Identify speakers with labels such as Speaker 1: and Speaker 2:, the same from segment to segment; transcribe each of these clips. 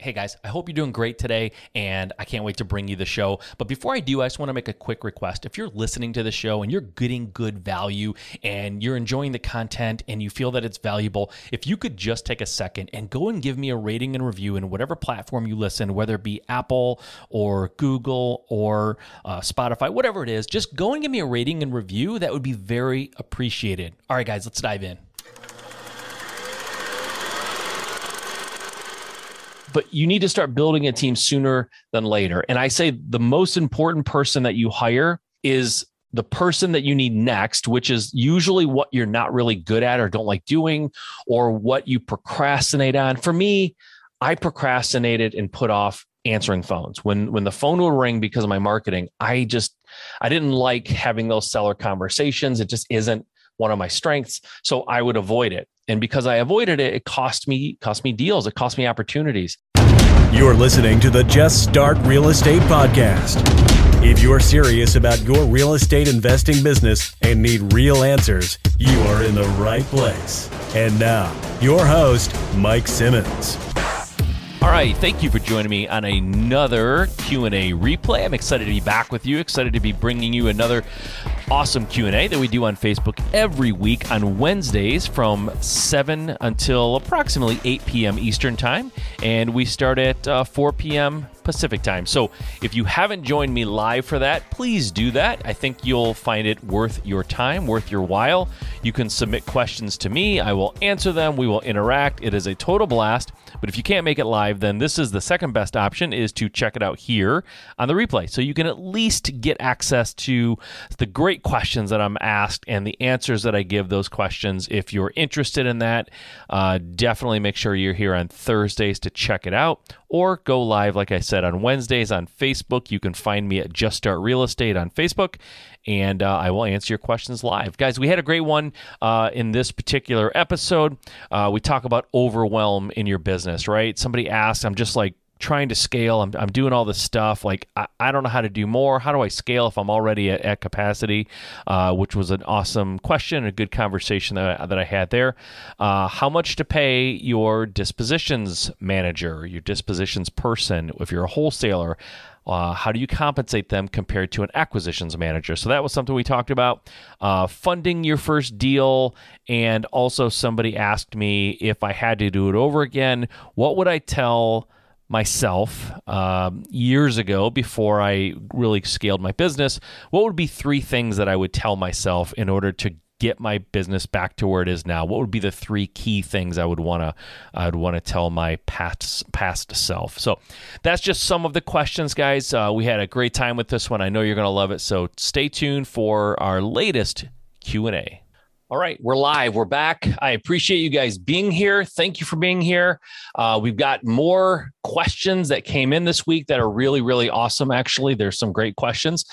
Speaker 1: Hey guys, I hope you're doing great today, and I can't wait to bring you the show. But before I do, I just want to make a quick request. If you're listening to the show and you're getting good value and you're enjoying the content and you feel that it's valuable, if you could just take a second and go and give me a rating and review in whatever platform you listen, whether it be Apple or Google or uh, Spotify, whatever it is, just go and give me a rating and review. That would be very appreciated. All right, guys, let's dive in. But you need to start building a team sooner than later. And I say the most important person that you hire is the person that you need next, which is usually what you're not really good at or don't like doing, or what you procrastinate on. For me, I procrastinated and put off answering phones. When when the phone would ring because of my marketing, I just I didn't like having those seller conversations. It just isn't one of my strengths. So I would avoid it. And because I avoided it, it cost me cost me deals. It cost me opportunities.
Speaker 2: You're listening to the Just Start Real Estate podcast. If you're serious about your real estate investing business and need real answers, you are in the right place. And now, your host, Mike Simmons.
Speaker 1: All right, thank you for joining me on another Q&A replay. I'm excited to be back with you, excited to be bringing you another awesome Q&A that we do on Facebook every week on Wednesdays from 7 until approximately 8 p.m. Eastern Time, and we start at uh, 4 p.m. Pacific time. So if you haven't joined me live for that, please do that. I think you'll find it worth your time, worth your while. You can submit questions to me, I will answer them, we will interact. It is a total blast. But if you can't make it live, then this is the second best option is to check it out here on the replay. So you can at least get access to the great questions that I'm asked and the answers that I give those questions. If you're interested in that, uh, definitely make sure you're here on Thursdays to check it out or go live, like I said, on Wednesdays on Facebook. You can find me at Just Start Real Estate on Facebook, and uh, I will answer your questions live. Guys, we had a great one uh, in this particular episode. Uh, we talk about overwhelm in your business, right? Somebody asked, I'm just like, trying to scale. I'm, I'm doing all this stuff. Like, I, I don't know how to do more. How do I scale if I'm already at, at capacity? Uh, which was an awesome question, a good conversation that I, that I had there. Uh, how much to pay your dispositions manager, your dispositions person, if you're a wholesaler? Uh, how do you compensate them compared to an acquisitions manager? So that was something we talked about. Uh, funding your first deal. And also, somebody asked me if I had to do it over again, what would I tell myself um, years ago before I really scaled my business, what would be three things that I would tell myself in order to get my business back to where it is now? What would be the three key things I would want to I would want to tell my past past self? So that's just some of the questions, guys. Uh, we had a great time with this one. I know you're going to love it. So stay tuned for our latest Q and A. All right, we're live. We're back. I appreciate you guys being here. Thank you for being here. Uh, we've got more questions that came in this week that are really, really awesome. Actually, there's some great questions.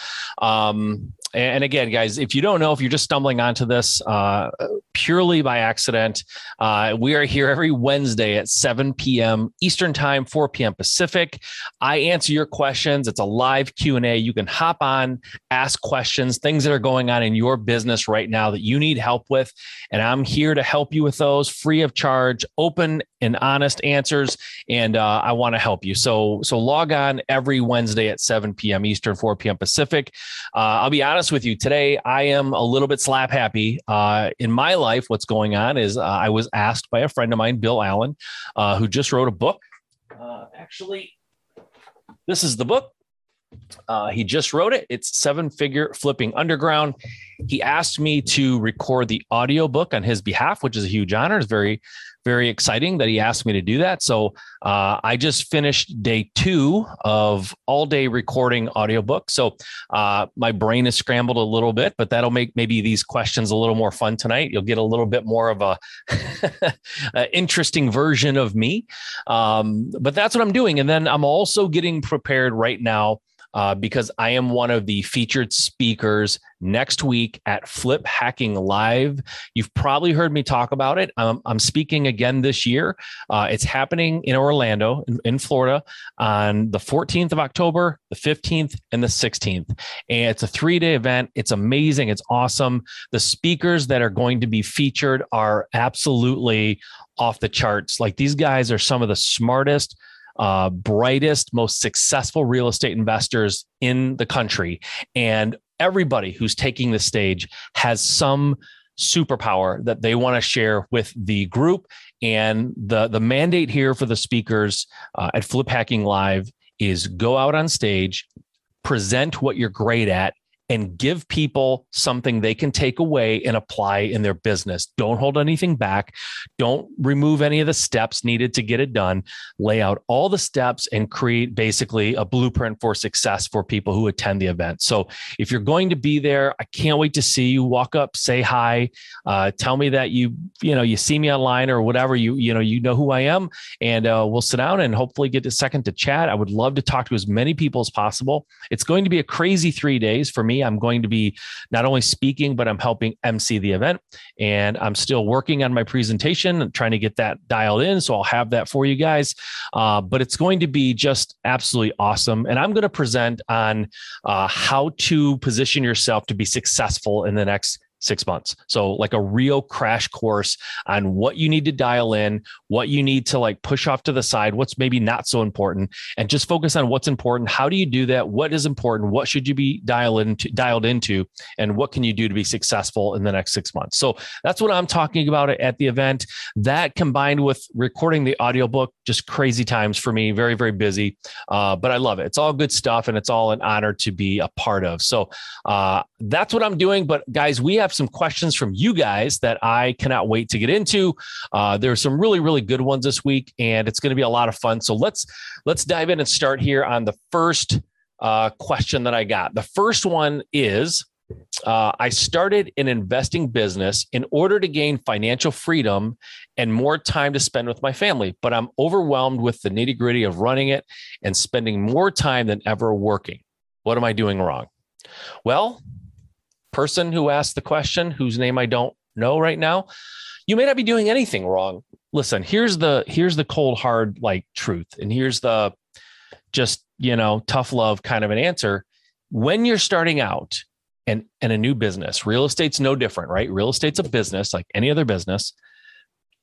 Speaker 1: Um, and again, guys, if you don't know, if you're just stumbling onto this uh, purely by accident, uh, we are here every Wednesday at 7 p.m. Eastern Time, 4 p.m. Pacific. I answer your questions. It's a live Q and A. You can hop on, ask questions, things that are going on in your business right now that you need help with, and I'm here to help you with those, free of charge, open and honest answers. And uh, I want to help you. So so log on every Wednesday at 7 p.m. Eastern, 4 p.m. Pacific. Uh, I'll be honest with you, today I am a little bit slap happy. Uh, in my life, what's going on is uh, I was asked by a friend of mine, Bill Allen, uh, who just wrote a book. Uh, actually, this is the book. Uh, he just wrote it. It's Seven Figure Flipping Underground. He asked me to record the audiobook on his behalf, which is a huge honor. It's very, very exciting that he asked me to do that. So uh, I just finished day two of all day recording audiobook. So uh, my brain is scrambled a little bit, but that'll make maybe these questions a little more fun tonight. You'll get a little bit more of a, a interesting version of me. Um, but that's what I'm doing. And then I'm also getting prepared right now uh, because I am one of the featured speakers next week at Flip Hacking Live. You've probably heard me talk about it. Um, I'm speaking again this year. Uh, it's happening in Orlando, in, in, Florida, on the 14th of October, the 15th, and the 16th. And it's a three day event. It's amazing. It's awesome. The speakers that are going to be featured are absolutely off the charts. Like these guys are some of the smartest uh, brightest, most successful real estate investors in the country. And everybody who's taking the stage has some superpower that they want to share with the group. And the, the mandate here for the speakers uh, at Flip Hacking Live is go out on stage, present what you're great at, and give people something they can take away and apply in their business. Don't hold anything back. Don't remove any of the steps needed to get it done. Lay out all the steps and create basically a blueprint for success for people who attend the event. So if you're going to be there, I can't wait to see you. Walk up, say hi, uh, tell me that you you know you see me online or whatever. You you know you know who I am, and uh, we'll sit down and hopefully get a second to chat. I would love to talk to as many people as possible. It's going to be a crazy three days for me I'm going to be not only speaking, but I'm helping MC the event. And I'm still working on my presentation and trying to get that dialed in. So I'll have that for you guys. Uh, but it's going to be just absolutely awesome. And I'm going to present on uh, how to position yourself to be successful in the next six months. So, like a real crash course on what you need to dial in, what you need to like push off to the side, what's maybe not so important, and just focus on what's important. How do you do that? What is important? What should you be dialed into, dialed into, and what can you do to be successful in the next six months? So, that's what I'm talking about at the event. That combined with recording the audiobook, just crazy times for me, very, very busy. Uh, but I love it. It's all good stuff, and it's all an honor to be a part of. So, uh, that's what I'm doing. But guys, we have some questions from you guys that I cannot wait to get into. Uh, there are some really, really good ones this week, and it's going to be a lot of fun. So let's let's dive in and start here on the first uh, question that I got. The first one is. Uh, I started an investing business in order to gain financial freedom and more time to spend with my family, but I'm overwhelmed with the nitty gritty of running it and spending more time than ever working. What am I doing wrong? Well, person who asked the question, whose name I don't know right now, you may not be doing anything wrong. Listen, here's the here's the cold hard like truth, and here's the just you know tough love kind of an answer. When you're starting out and and a new business, real estate's no different, right? Real estate's a business like any other business.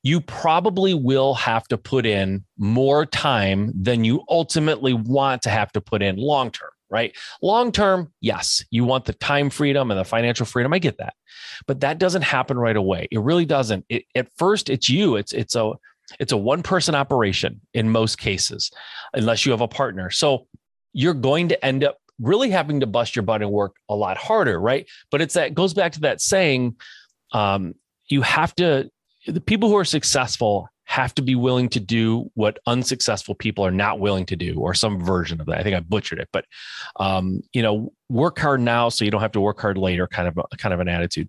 Speaker 1: You probably will have to put in more time than you ultimately want to have to put in long term right? Long term, yes, you want the time freedom and the financial freedom. I get that. But that doesn't happen right away. It really doesn't. It, at first, it's you. It's it's a it's a one person operation in most cases, unless you have a partner. So you're going to end up really having to bust your butt and work a lot harder, right? But it's that goes back to that saying, um, you have to the people who are successful have to be willing to do what unsuccessful people are not willing to do, or some version of that. I think I butchered it, but um, you know, work hard now so you don't have to work hard later, kind of a, kind of an attitude.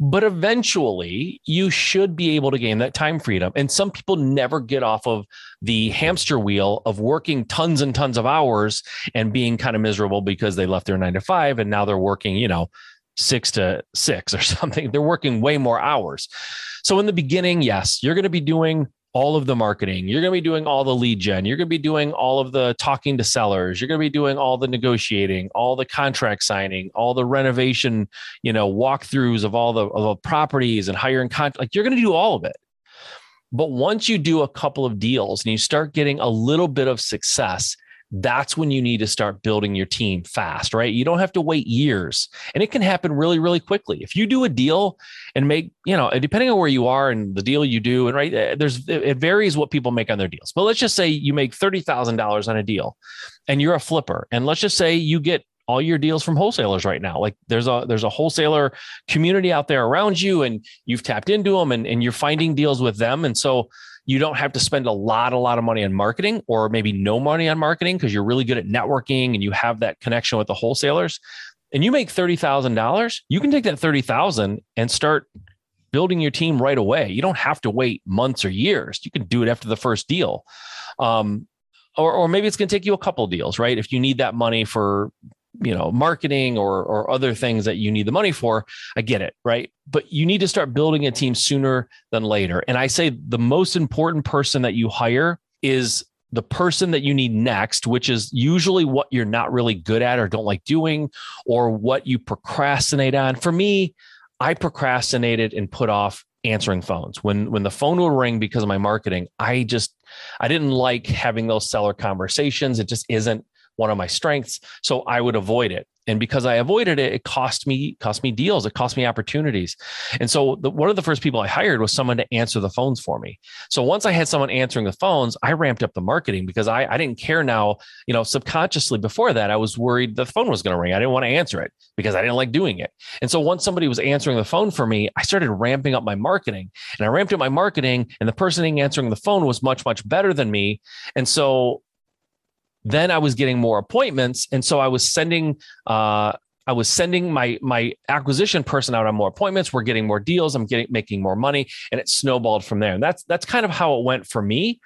Speaker 1: But eventually, you should be able to gain that time freedom. And some people never get off of the hamster wheel of working tons and tons of hours and being kind of miserable because they left their nine to five and now they're working, you know, six to six or something. They're working way more hours. So in the beginning, yes, you're going to be doing all of the marketing. You're going to be doing all the lead gen. You're going to be doing all of the talking to sellers. You're going to be doing all the negotiating, all the contract signing, all the renovation, you know, walkthroughs of all the, of the properties and hiring contract. Like you're going to do all of it. But once you do a couple of deals and you start getting a little bit of success, that's when you need to start building your team fast, right? You don't have to wait years and it can happen really, really quickly. If you do a deal and make, you know, depending on where you are and the deal you do, and right, eh, there's, it varies what people make on their deals. But let's just say you make $30,000 on a deal and you're a flipper. And let's just say you get all your deals from wholesalers right now. Like there's a there's a wholesaler community out there around you and you've tapped into them and, and you're finding deals with them. And so you don't have to spend a lot, a lot of money on marketing or maybe no money on marketing because you're really good at networking and you have that connection with the wholesalers and you make $30,000, you can take that 30,000 and start building your team right away. You don't have to wait months or years. You can do it after the first deal. Um, or, or maybe it's going to take you a couple deals, right? If you need that money for you know marketing or or other things that you need the money for i get it right but you need to start building a team sooner than later and i say the most important person that you hire is the person that you need next which is usually what you're not really good at or don't like doing or what you procrastinate on for me i procrastinated and put off answering phones. When when the phone would ring because of my marketing, I just I didn't like having those seller conversations. It just isn't one of my strengths. So I would avoid it. And because I avoided it, it cost me cost me deals. It cost me opportunities. And so the, one of the first people I hired was someone to answer the phones for me. So once I had someone answering the phones, I ramped up the marketing because I, I didn't care now. You know, subconsciously before that, I was worried the phone was going to ring. I didn't want to answer it because I didn't like doing it. And so once somebody was answering the phone for me, I started ramping up my marketing. And I ramped up my marketing, and the person answering the phone was much much better than me. And so then I was getting more appointments, and so I was sending. Uh, I was sending my my acquisition person out on more appointments. We're getting more deals. I'm getting making more money, and it snowballed from there. And that's that's kind of how it went for me.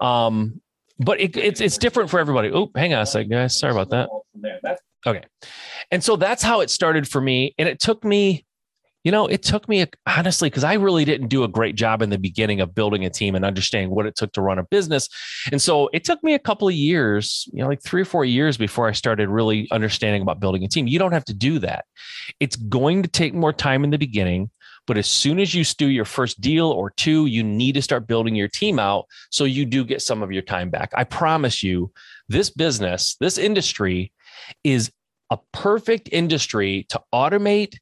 Speaker 1: Um, but it, it's it's different for everybody. Oh, hang on a second, guys. Sorry about that. Okay, and so that's how it started for me. And it took me you know, it took me honestly because I really didn't do a great job in the beginning of building a team and understanding what it took to run a business. And so it took me a couple of years, you know, like three or four years before I started really understanding about building a team. You don't have to do that. It's going to take more time in the beginning. But as soon as you do your first deal or two, you need to start building your team out so you do get some of your time back. I promise you, this business, this industry is a perfect industry to automate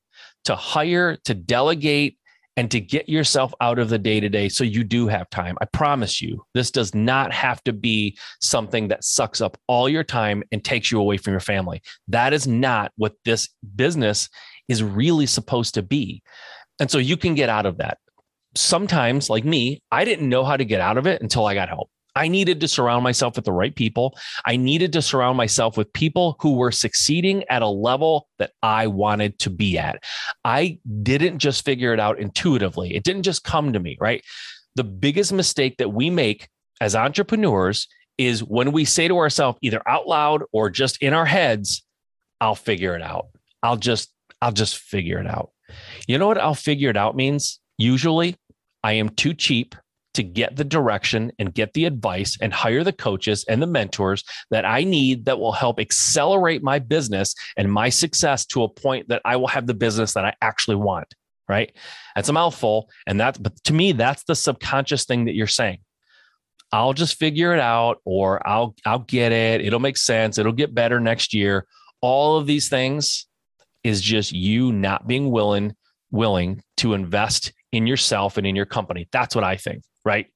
Speaker 1: to hire, to delegate, and to get yourself out of the day to day so you do have time. I promise you, this does not have to be something that sucks up all your time and takes you away from your family. That is not what this business is really supposed to be. And so you can get out of that. Sometimes, like me, I didn't know how to get out of it until I got help. I needed to surround myself with the right people. I needed to surround myself with people who were succeeding at a level that I wanted to be at. I didn't just figure it out intuitively, it didn't just come to me, right? The biggest mistake that we make as entrepreneurs is when we say to ourselves, either out loud or just in our heads, I'll figure it out. I'll just, I'll just figure it out. You know what I'll figure it out means? Usually, I am too cheap to get the direction and get the advice and hire the coaches and the mentors that I need that will help accelerate my business and my success to a point that I will have the business that I actually want. Right. That's a mouthful. And that's, but to me, that's the subconscious thing that you're saying. I'll just figure it out or I'll, I'll get it. It'll make sense. It'll get better next year. All of these things is just you not being willing, willing to invest in yourself and in your company. That's what I think right?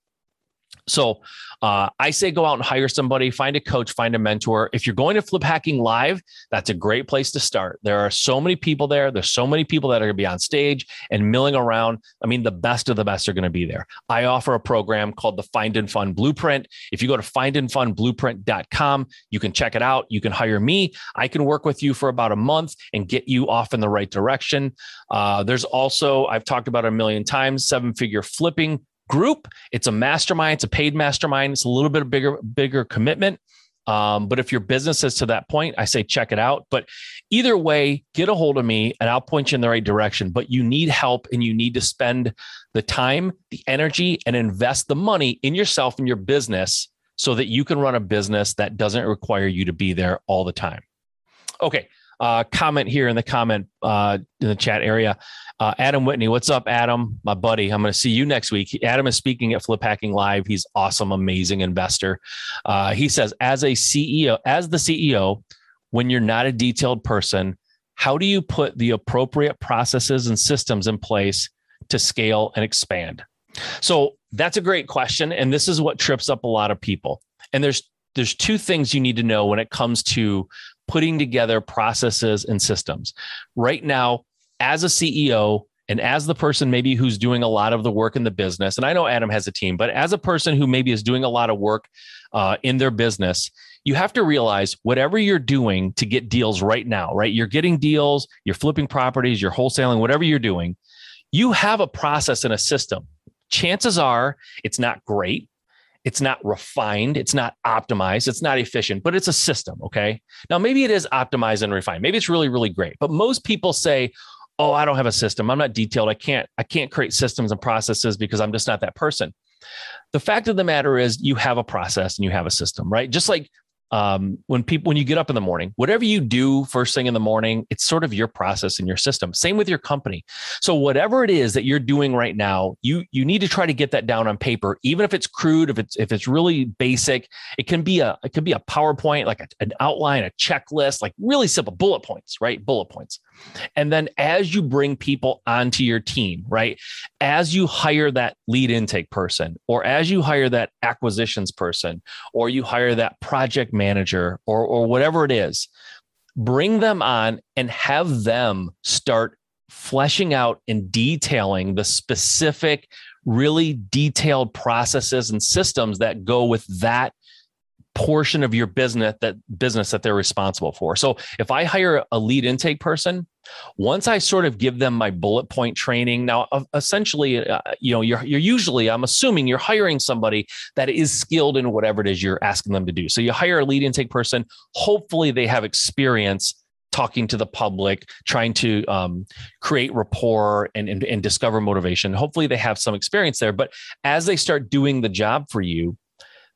Speaker 1: So uh, I say go out and hire somebody, find a coach, find a mentor. If you're going to Flip Hacking Live, that's a great place to start. There are so many people there. There's so many people that are going to be on stage and milling around. I mean, the best of the best are going to be there. I offer a program called the Find and Fund Blueprint. If you go to findandfundblueprint.com, you can check it out. You can hire me. I can work with you for about a month and get you off in the right direction. Uh, there's also, I've talked about a million times, seven figure flipping group. It's a mastermind. It's a paid mastermind. It's a little bit of bigger, bigger commitment. Um, but if your business is to that point, I say check it out. But either way, get a hold of me and I'll point you in the right direction. But you need help and you need to spend the time, the energy, and invest the money in yourself and your business so that you can run a business that doesn't require you to be there all the time. Okay uh, comment here in the comment uh, in the chat area. Uh, Adam Whitney, what's up, Adam? My buddy. I'm going to see you next week. Adam is speaking at Flip Hacking Live. He's awesome, amazing investor. Uh, he says, as a CEO, as the CEO, when you're not a detailed person, how do you put the appropriate processes and systems in place to scale and expand? So that's a great question, and this is what trips up a lot of people. And there's there's two things you need to know when it comes to putting together processes and systems. Right now, as a CEO, and as the person maybe who's doing a lot of the work in the business, and I know Adam has a team, but as a person who maybe is doing a lot of work uh, in their business, you have to realize whatever you're doing to get deals right now, right? You're getting deals, you're flipping properties, you're wholesaling, whatever you're doing, you have a process and a system. Chances are it's not great. It's not refined. It's not optimized. It's not efficient, but it's a system. Okay. Now, maybe it is optimized and refined. Maybe it's really, really great. But most people say, oh, I don't have a system. I'm not detailed. I can't, I can't create systems and processes because I'm just not that person. The fact of the matter is you have a process and you have a system, right? Just like um, when people when you get up in the morning whatever you do first thing in the morning it's sort of your process and your system. Same with your company. So whatever it is that you're doing right now you you need to try to get that down on paper. Even if it's crude if it's if it's really basic it can be a it can be a powerpoint like a, an outline a checklist like really simple bullet points right? Bullet points and then as you bring people onto your team, right? As you hire that lead intake person, or as you hire that acquisitions person, or you hire that project manager, or, or whatever it is, bring them on and have them start fleshing out and detailing the specific, really detailed processes and systems that go with that portion of your business that business that they're responsible for. So if I hire a lead intake person, once I sort of give them my bullet point training, now essentially, uh, you know, you're you're usually I'm assuming you're hiring somebody that is skilled in whatever it is you're asking them to do. So you hire a lead intake person. Hopefully, they have experience talking to the public, trying to um, create rapport and, and, and discover motivation. Hopefully, they have some experience there. But as they start doing the job for you,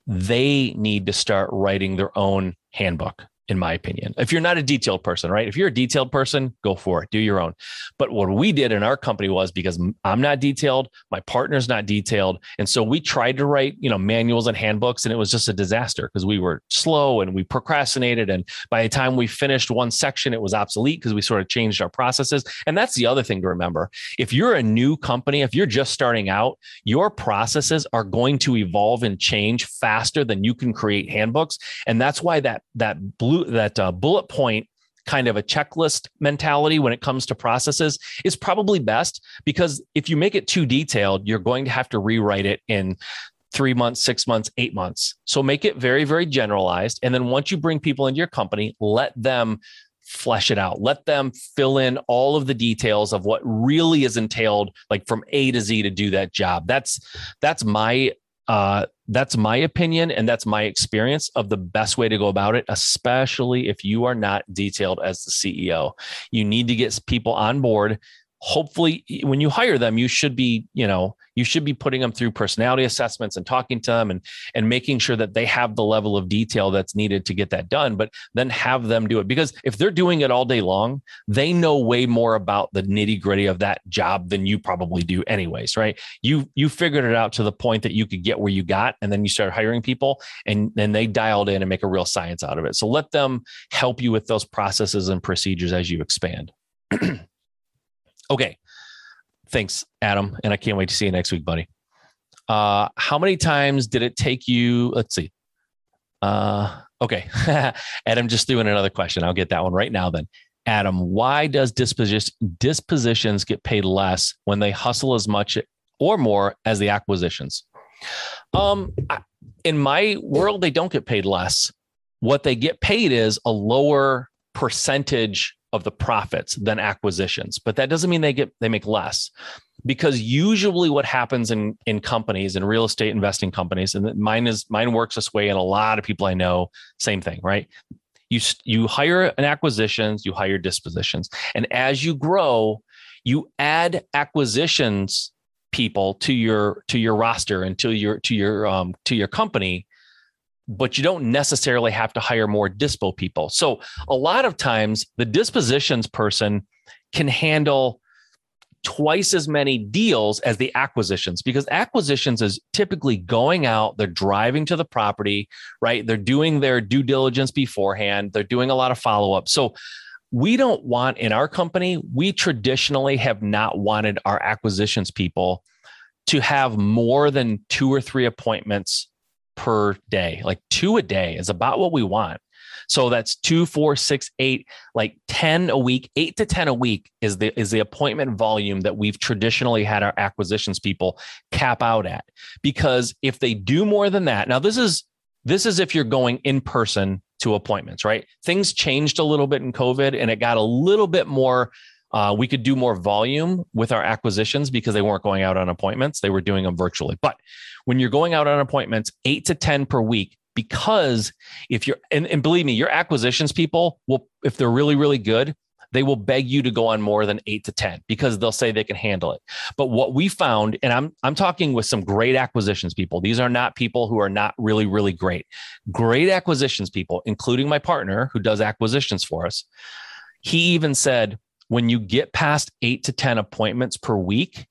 Speaker 1: they need to start writing their own handbook in my opinion. If you're not a detailed person, right? If you're a detailed person, go for it, do your own. But what we did in our company was because I'm not detailed, my partner's not detailed, and so we tried to write, you know, manuals and handbooks and it was just a disaster because we were slow and we procrastinated and by the time we finished one section it was obsolete because we sort of changed our processes. And that's the other thing to remember. If you're a new company, if you're just starting out, your processes are going to evolve and change faster than you can create handbooks, and that's why that that blue that uh, bullet point kind of a checklist mentality when it comes to processes is probably best because if you make it too detailed, you're going to have to rewrite it in three months, six months, eight months. So make it very, very generalized. And then once you bring people into your company, let them flesh it out. Let them fill in all of the details of what really is entailed, like from A to Z to do that job. That's that's my uh, that's my opinion and that's my experience of the best way to go about it, especially if you are not detailed as the CEO. You need to get people on board hopefully when you hire them you should be you know you should be putting them through personality assessments and talking to them and and making sure that they have the level of detail that's needed to get that done but then have them do it. Because if they're doing it all day long they know way more about the nitty gritty of that job than you probably do anyways right? You you figured it out to the point that you could get where you got and then you start hiring people and then they dialed in and make a real science out of it. So let them help you with those processes and procedures as you expand Okay. Thanks, Adam. And I can't wait to see you next week, buddy. Uh, how many times did it take you? Let's see. Uh, okay. Adam just threw in another question. I'll get that one right now then. Adam, why does disposition, dispositions get paid less when they hustle as much or more as the acquisitions? Um, in my world, they don't get paid less. What they get paid is a lower percentage of the profits than acquisitions but that doesn't mean they get they make less because usually what happens in in companies and real estate investing companies and mine is mine works this way and a lot of people i know same thing right? You you hire an acquisitions you hire dispositions and as you grow you add acquisitions people to your to your roster and to your to your um to your company but you don't necessarily have to hire more dispo people. So a lot of times the dispositions person can handle twice as many deals as the acquisitions because acquisitions is typically going out, they're driving to the property, right? They're doing their due diligence beforehand, they're doing a lot of follow up. So we don't want in our company, we traditionally have not wanted our acquisitions people to have more than two or three appointments per day. Like two a day is about what we want. So that's two, four, six, eight, like 10 a week, eight to 10 a week is the is the appointment volume that we've traditionally had our acquisitions people cap out at. Because if they do more than that, now this is this is if you're going in person to appointments, right? Things changed a little bit in COVID and it got a little bit more uh, we could do more volume with our acquisitions because they weren't going out on appointments. They were doing them virtually. But when you're going out on appointments, eight to 10 per week, because if you're, and, and believe me, your acquisitions people will, if they're really, really good, they will beg you to go on more than eight to 10 because they'll say they can handle it. But what we found, and I'm, I'm talking with some great acquisitions people, these are not people who are not really, really great. Great acquisitions people, including my partner who does acquisitions for us. He even said, when you get past eight to 10 appointments per week,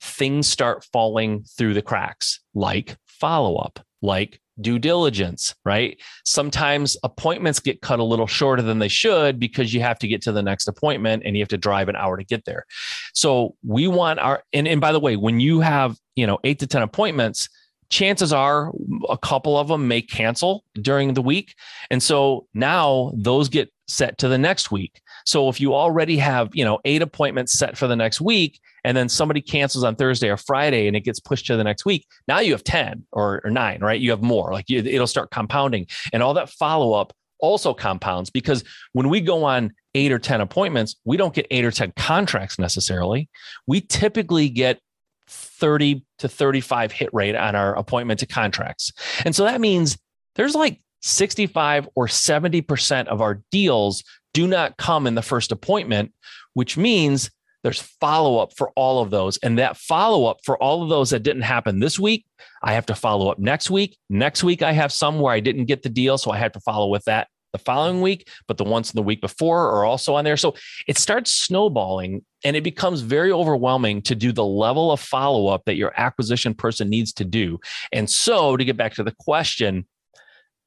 Speaker 1: things start falling through the cracks, like follow up, like due diligence, right? Sometimes appointments get cut a little shorter than they should because you have to get to the next appointment and you have to drive an hour to get there. So we want our and, and by the way, when you have, you know, 8 to 10 appointments, chances are a couple of them may cancel during the week. And so now those get set to the next week. So if you already have, you know, eight appointments set for the next week, and then somebody cancels on Thursday or Friday and it gets pushed to the next week, now you have 10 or, or nine, right? You have more, like you, it'll start compounding. And all that follow up also compounds because when we go on eight or 10 appointments, we don't get eight or 10 contracts necessarily. We typically get 30 to 35 hit rate on our appointment to contracts. And so that means there's like 65 or 70% of our deals do not come in the first appointment, which means there's follow up for all of those. And that follow up for all of those that didn't happen this week, I have to follow up next week. Next week, I have some where I didn't get the deal. So I have to follow with that the following week, but the ones in the week before are also on there. So it starts snowballing and it becomes very overwhelming to do the level of follow up that your acquisition person needs to do. And so to get back to the question,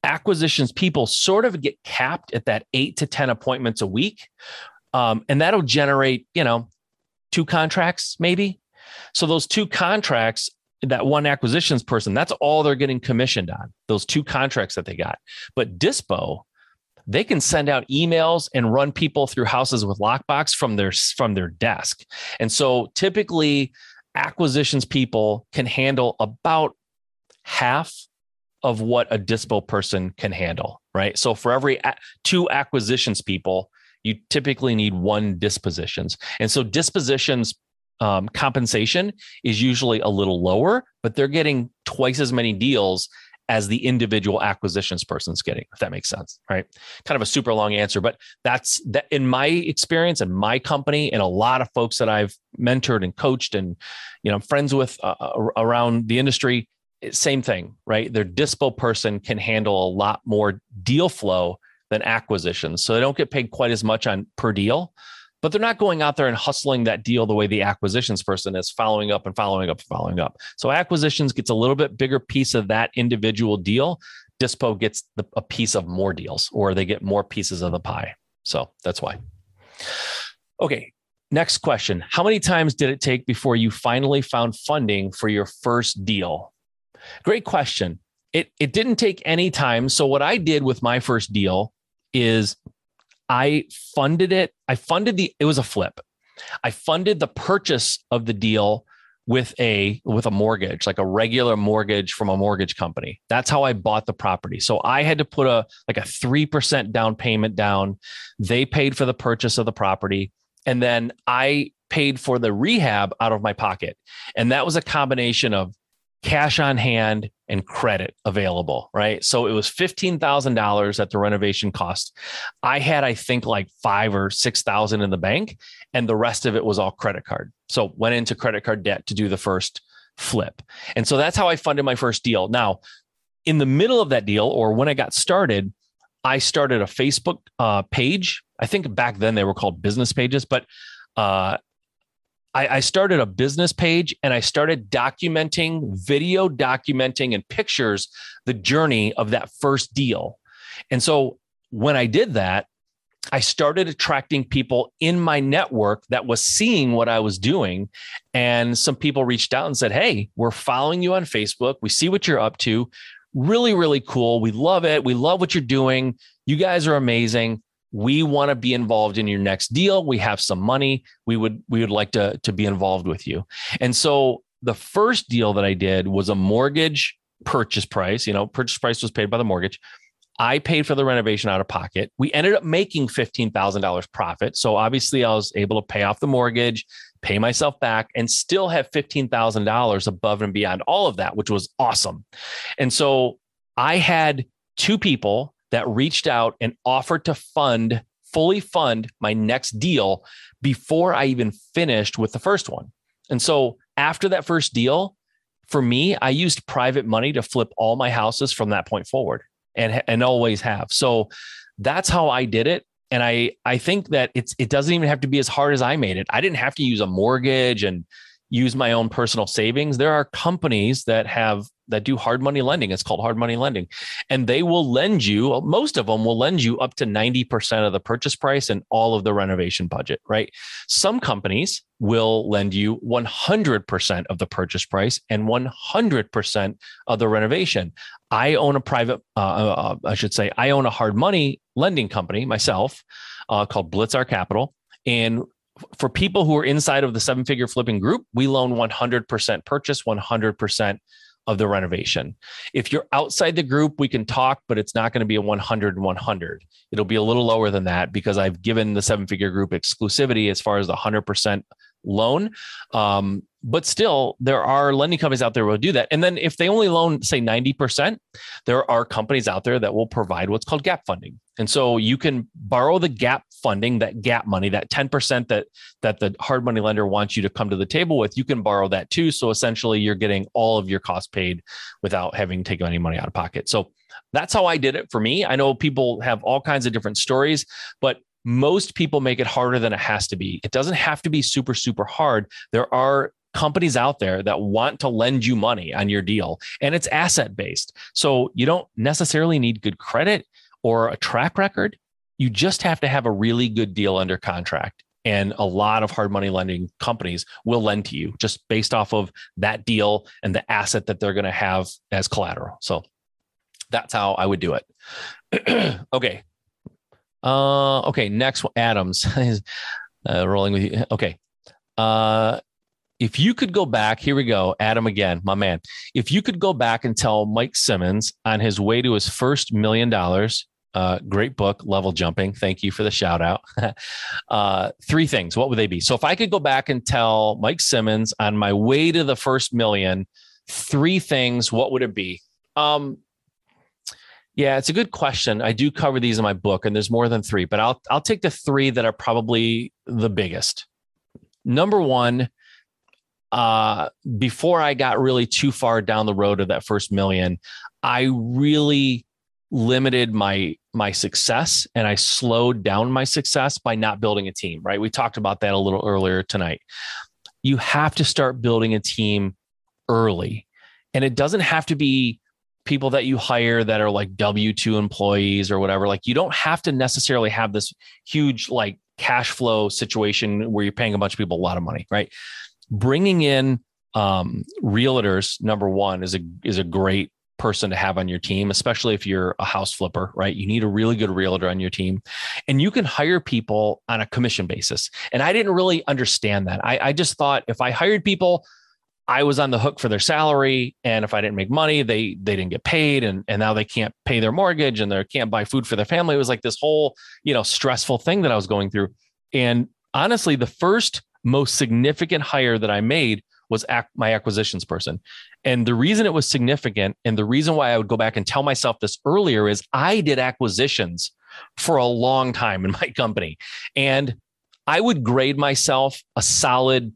Speaker 1: acquisitions people sort of get capped at that eight to 10 appointments a week. Um, and that'll generate, you know, two contracts maybe. So those two contracts, that one acquisitions person, that's all they're getting commissioned on, those two contracts that they got. But Dispo, they can send out emails and run people through houses with lockbox from their from their desk. And so typically acquisitions people can handle about half of what a dispo person can handle, right? So for every two acquisitions people, you typically need one dispositions. And so dispositions um, compensation is usually a little lower, but they're getting twice as many deals as the individual acquisitions person's getting, if that makes sense, right? Kind of a super long answer, but that's that in my experience and my company and a lot of folks that I've mentored and coached and you know friends with uh, uh around the industry same thing, right? Their dispo person can handle a lot more deal flow than acquisitions. So they don't get paid quite as much on per deal, but they're not going out there and hustling that deal the way the acquisitions person is following up and following up and following up. So acquisitions gets a little bit bigger piece of that individual deal. Dispo gets the, a piece of more deals or they get more pieces of the pie. So that's why. Okay. Next question. How many times did it take before you finally found funding for your first deal? Great question. It it didn't take any time. So what I did with my first deal is I funded it. I funded the it was a flip. I funded the purchase of the deal with a with a mortgage like a regular mortgage from a mortgage company that's how i bought the property so i had to put a like a 3% down payment down they paid for the purchase of the property and then i paid for the rehab out of my pocket and that was a combination of cash on hand and credit available, right? So it was $15,000 at the renovation cost. I had, I think, like five or 6,000 in the bank, and the rest of it was all credit card. So went into credit card debt to do the first flip. And so that's how I funded my first deal. Now, in the middle of that deal, or when I got started, I started a Facebook uh, page. I think back then they were called business pages, but uh, I, I started a business page and I started documenting, video documenting, and pictures the journey of that first deal. And so when I did that, I started attracting people in my network that was seeing what I was doing. And some people reached out and said, Hey, we're following you on Facebook. We see what you're up to. Really, really cool. We love it. We love what you're doing. You guys are amazing we want to be involved in your next deal. We have some money. We would we would like to to be involved with you. And so the first deal that i did was a mortgage purchase price you know purchase price was paid by the mortgage. I paid for the renovation out of pocket. We ended up making $15000 profit. So obviously i was able to pay off the mortgage pay myself back and still have $15000 above and beyond all of that which was awesome. And so i had two people that reached out and offered to fund fully fund my next deal before I even finished with the first one. And so after that first deal, for me, I used private money to flip all my houses from that point forward and, and always have. So that's how I did it. And I, I think that it's, it doesn't even have to be as hard as I made it. I didn't have to use a mortgage and use my own personal savings. There are companies that have that do hard money lending. It's called hard money lending. And they will lend you, most of them will lend you up to 90% of the purchase price and all of the renovation budget, right? Some companies will lend you 100% of the purchase price and 100% of the renovation. I own a private, uh, uh, I should say, I own a hard money lending company myself uh, called Blitzar Capital. And for people who are inside of the seven figure flipping group, we loan 100% purchase, 100% of the renovation. If you're outside the group, we can talk, but it's not going to be a 100 and 100. It'll be a little lower than that because I've given the seven figure group exclusivity as far as the 100% loan. Um, but still, there are lending companies out there who will do that. And then if they only loan, say, 90%, there are companies out there that will provide what's called gap funding. And so you can borrow the gap funding, that gap money, that 10% that that the hard money lender wants you to come to the table with, you can borrow that too. So essentially you're getting all of your costs paid without having to take any money out of pocket. So that's how I did it for me. I know people have all kinds of different stories, but most people make it harder than it has to be. It doesn't have to be super, super hard. There are companies out there that want to lend you money on your deal and it's asset based. So you don't necessarily need good credit or a track record. You just have to have a really good deal under contract. And a lot of hard money lending companies will lend to you just based off of that deal and the asset that they're going to have as collateral. So that's how I would do it. okay. Uh, okay. Next, Adams uh, rolling with you. Okay. Uh, if you could go back, here we go, Adam again, my man. If you could go back and tell Mike Simmons on his way to his first million dollars, uh, great book, Level Jumping. Thank you for the shout out. uh, three things. What would they be? So if I could go back and tell Mike Simmons on my way to the first million, three things, what would it be? Um, yeah, it's a good question. I do cover these in my book, and there's more than three, but I'll I'll take the three that are probably the biggest. Number one, uh, before I got really too far down the road of that first million, I really limited my my success and I slowed down my success by not building a team, right? We talked about that a little earlier tonight. You have to start building a team early. And it doesn't have to be people that you hire that are like W 2 employees or whatever. Like you don't have to necessarily have this huge like cash flow situation where you're paying a bunch of people a lot of money, right? Bringing in um, realtors, number one, is a is a great person to have on your team, especially if you're a house flipper, right? You need a really good realtor on your team. And you can hire people on a commission basis. And I didn't really understand that. I, I just thought if I hired people, I was on the hook for their salary. And if I didn't make money, they they didn't get paid. And, and now they can't pay their mortgage and they can't buy food for their family. It was like this whole, you know, stressful thing that I was going through. And honestly, the first most significant hire that I made was ac- my acquisitions person. And the reason it was significant and the reason why I would go back and tell myself this earlier is I did acquisitions for a long time in my company. And I would grade myself a solid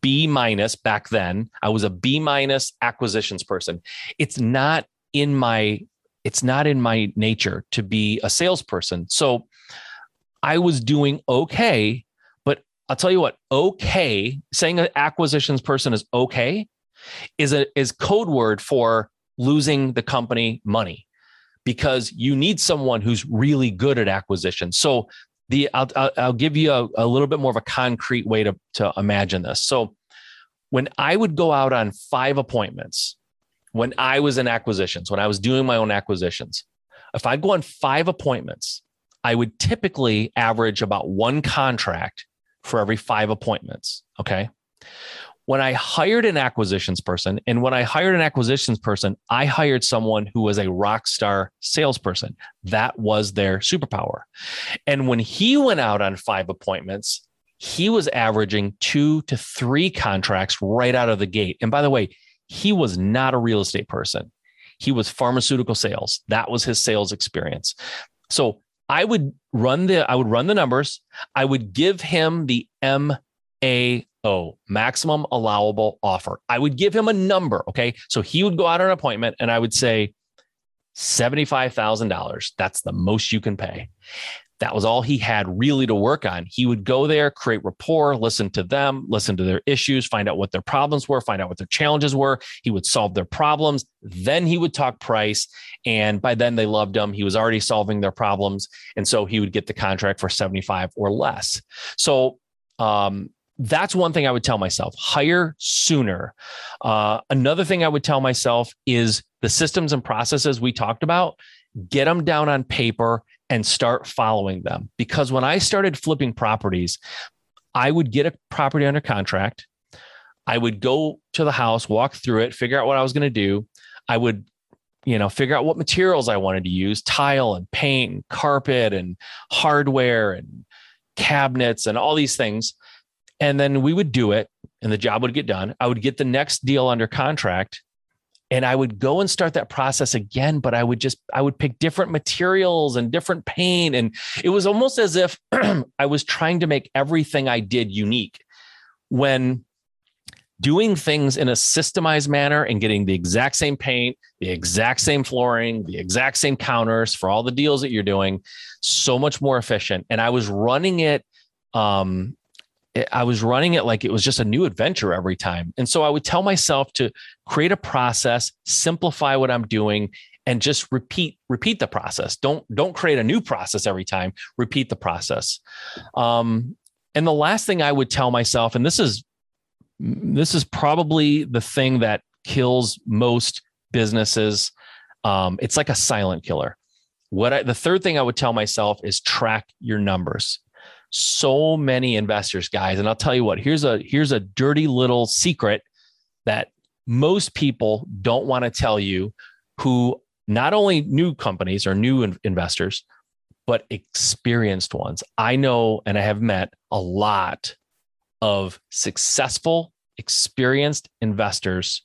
Speaker 1: B minus back then. I was a B minus acquisitions person. It's not in my it's not in my nature to be a salesperson. So I was doing okay but I'll tell you what, okay, saying an acquisitions person is okay is a is code word for losing the company money because you need someone who's really good at acquisition. So the I'll, I'll, I'll give you a, a little bit more of a concrete way to, to imagine this. So when I would go out on five appointments, when I was in acquisitions, when I was doing my own acquisitions, if I go on five appointments, I would typically average about one contract for every five appointments. Okay. When I hired an acquisitions person, and when I hired an acquisitions person, I hired someone who was a rock star salesperson. That was their superpower. And when he went out on five appointments, he was averaging two to three contracts right out of the gate. And by the way, he was not a real estate person. He was pharmaceutical sales. That was his sales experience. So I would run the I would run the numbers. I would give him the MAO, maximum allowable offer. I would give him a number, okay? So he would go out on an appointment and I would say $75,000. That's the most you can pay. That was all he had really to work on. He would go there, create rapport, listen to them, listen to their issues, find out what their problems were, find out what their challenges were. He would solve their problems. Then he would talk price. And by then they loved him. He was already solving their problems. And so he would get the contract for 75 or less. So, um, that's one thing I would tell myself hire sooner. Uh, another thing I would tell myself is the systems and processes we talked about, get them down on paper and start following them. Because when I started flipping properties, I would get a property under contract. I would go to the house, walk through it, figure out what I was going to do. I would, you know, figure out what materials I wanted to use tile and paint, and carpet and hardware and cabinets and all these things. And then we would do it and the job would get done. I would get the next deal under contract and I would go and start that process again, but I would just I would pick different materials and different paint and it was almost as if I was trying to make everything I did unique. When doing things in a systemized manner and getting the exact same paint, the exact same flooring, the exact same counters for all the deals that you're doing, so much more efficient. And I was running it um, I was running it like it was just a new adventure every time. And so I would tell myself to create a process, simplify what I'm doing and just repeat repeat the process. Don't don't create a new process every time. Repeat the process. Um, and the last thing I would tell myself and this is this is probably the thing that kills most businesses. Um, it's like a silent killer. What I, the third thing I would tell myself is track your numbers so many investors guys. And i'll tell you what here's a here's a dirty little secret that most people don't want to tell you who not only new companies or new in- investors but experienced ones. I know and i have met a lot of successful experienced investors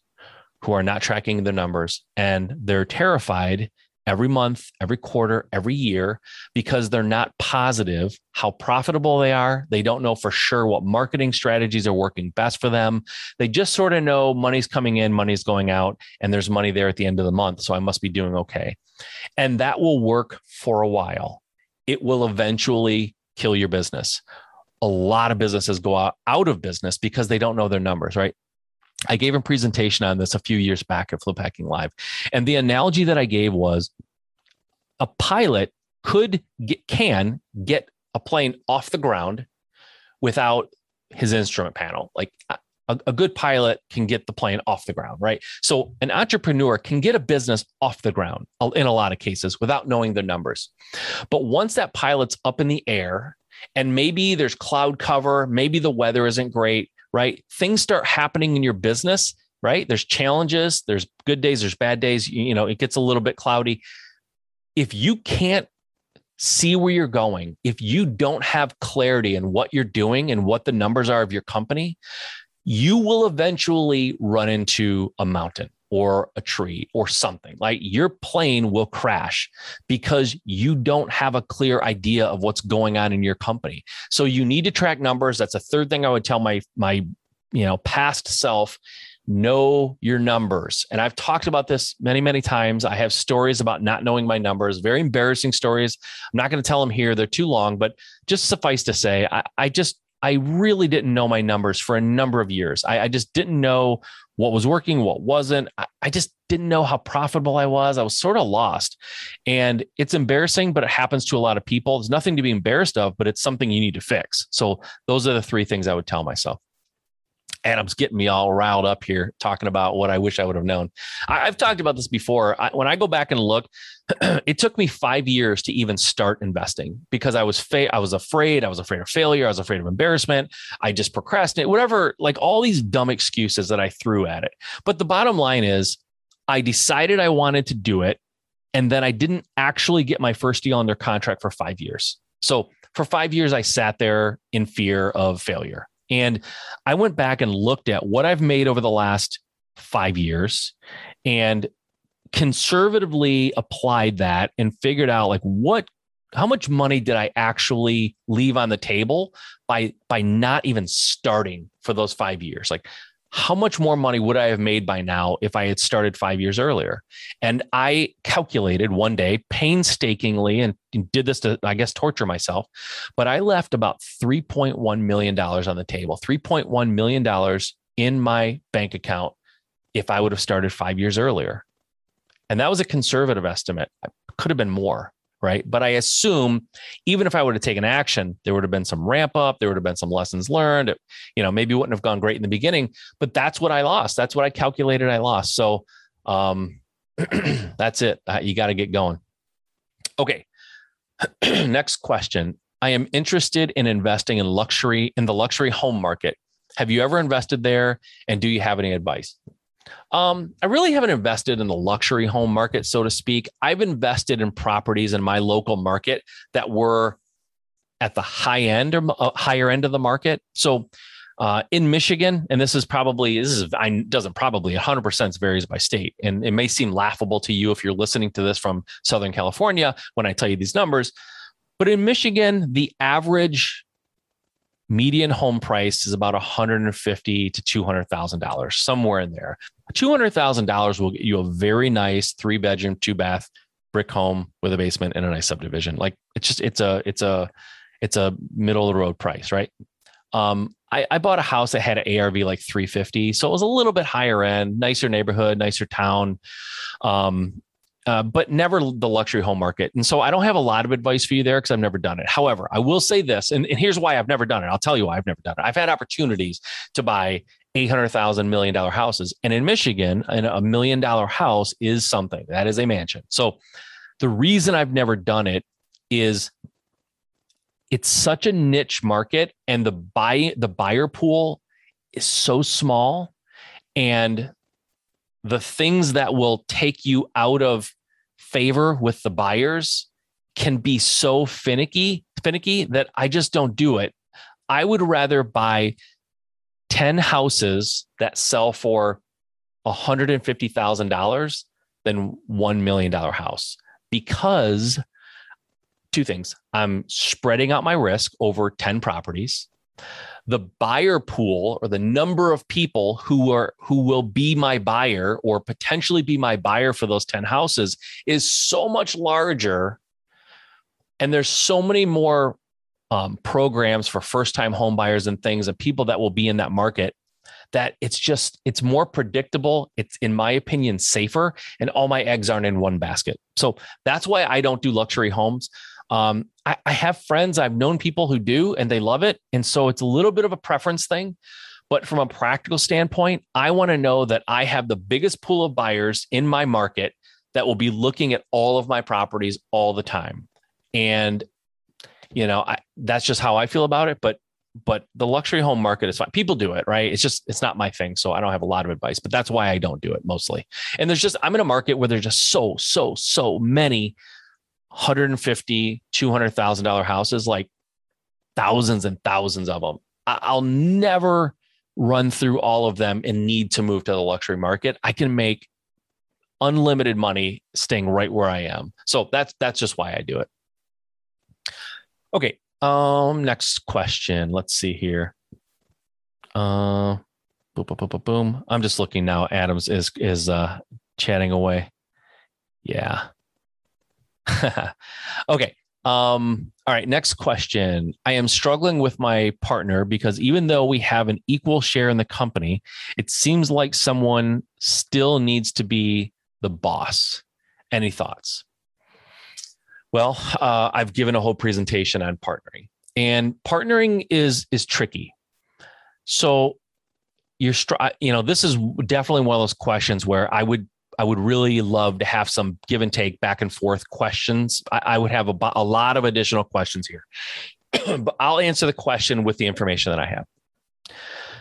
Speaker 1: who are not tracking their numbers and they're terrified every month, every quarter, every year because they're not positive how profitable they are. They don't know for sure what marketing strategies are working best for them. They just sort of know money's coming in, money's going out, and there's money there at the end of the month. So I must be doing okay. And that will work for a while. It will eventually kill your business. A lot of businesses go out, of business because they don't know their numbers, right? I gave a presentation on this a few years back at Flip Hacking Live. And the analogy that I gave was a pilot could get, can get a plane off the ground without his instrument panel. Like a, a, good pilot can get the plane off the ground, right? So an entrepreneur can get a business off the ground uh, in a lot of cases without knowing the numbers. But once that pilot's up in the air and maybe there's cloud cover, maybe the weather isn't great, right? Things start happening in your business, right? There's challenges, there's good days, there's bad days, you, know, it gets a little bit cloudy. If you can't see where you're going, if you don't have clarity in what you're doing and what the numbers are of your company, you will eventually run into a mountain or a tree or something. Like your plane will crash because you don't have a clear idea of what's going on in your company. So you need to track numbers. That's a third thing I would tell my my you know past self know your numbers. And I've talked about this many, many times. I have stories about not knowing my numbers, very embarrassing stories. I'm not going to tell them here, they're too long, but just suffice to say, I, I just, I really didn't know my numbers for a number of years. I, I just didn't know what was working, what wasn't. I, I just didn't know how profitable I was. I was sort of lost. And it's embarrassing, but it happens to a lot of people. There's nothing to be embarrassed of, but it's something you need to fix. So those are the three things I would tell myself. Adam's getting me all riled up here talking about what I wish I would have known. I, have talked about this before. I, when I go back and look, it took me five years to even start investing because I was fa- I was afraid. I was afraid of failure. I was afraid of embarrassment. I just procrastinated. Whatever, like all these dumb excuses that I threw at it. But the bottom line is, I decided I wanted to do it, and then I didn't actually get my first deal under contract for five years. So for five years, I sat there in fear of failure. And I went back and looked at what I've made over the last five years and conservatively applied that and figured out like what how much money did I actually leave on the table by by not even starting for those 5 years? Like how much more money would I have made by now if I had started 5 years earlier? And I calculated one day painstakingly and did this to I guess torture myself, but I left about 3.1 million dollars on the table. 3.1 million dollars in my bank account if I would have started 5 years earlier. And that was a conservative estimate. Could have been more right? But I assume even if I would have taken action, there would have been some ramp up, there would have been some lessons learned. It, you know, maybe wouldn't have gone great in the beginning, but that's what I lost. That's what I calculated I lost. So um, that's it. Uh, you got to get going. Okay. Next question. I am interested in investing in luxury in the luxury home market. Have you ever invested there and do you have any advice? Um, I really haven't invested in the luxury home market, so to speak. I've invested in properties in my local market that were at the high end or uh, higher end of the market. So uh, in Michigan, and this is probably this is I doesn't probably 100% varies by state, and it may seem laughable to you if you're listening to this from Southern California when I tell you these numbers. But in Michigan, the average median home price is about 150 to 200 thousand dollars somewhere in there. two hundred thousand dollars will get you a very nice three bedroom two bath brick home with a basement and a nice subdivision. Like it's just it's a it's a it's a middle of the road price right? Um I, I bought a house that had an ARV like 350 so it was a little bit higher end nicer neighborhood nicer town. Um uh, but never the luxury home market. And so I don't have a lot of advice for you there because I've never done it. However, I will say this, and, and, here's why I've never done it. I'll tell you why I've never done it. I've had opportunities to buy $800,000 million houses. And in Michigan, a million dollar house is something that is a mansion. So the reason I've never done it is it's such a niche market and the buy the buyer pool is so small and the things that will take you out of favor with the buyers can be so finicky, finicky that I just don't do it. I would rather buy 10 houses that sell for $150,000 than $1 million house because two things. I'm spreading out my risk over 10 properties the buyer pool or the number of people who are who will be my buyer or potentially be my buyer for those 10 houses is so much larger. And there's so many more um, programs for first time home buyers and things and people that will be in that market that it's just it's more predictable. It's in my opinion safer and all my eggs aren't in one basket. So that's why i don't do luxury homes um, I, I have friends, I've known people who do, and they love it. And so it's a little bit of a preference thing. But from a practical standpoint, I want to know that I have the biggest pool of buyers in my market that will be looking at all of my properties all the time. And, you know, I, that's just how I feel about it. But but the luxury home market is fine. People do it, right? It's just it's not my thing, so I don't have a lot of advice. But that's why I don't do it mostly. And there's just I'm in a market where there's just so so so many 150 200,000 dollar houses like thousands and thousands of them i'll never run through all of them and need to move to the luxury market. I can make unlimited money staying right where i am. So that's that's just why i do it. Okay um next question. Let's see here. Uh boom boom boom boom, boom. i'm just looking now. Adams is is uh chatting away. Yeah okay. Um, all right. Next question. I am struggling with my partner because even though we have an equal share in the company, it seems like someone still needs to be the boss. Any thoughts? Well, uh, I've given a whole presentation on partnering, and partnering is is tricky. So you're, you know, this is definitely one of those questions where I would I would really love to have some give and take back and forth questions. I, I would have a, a lot of additional questions here, but I'll answer the question with the information that I have.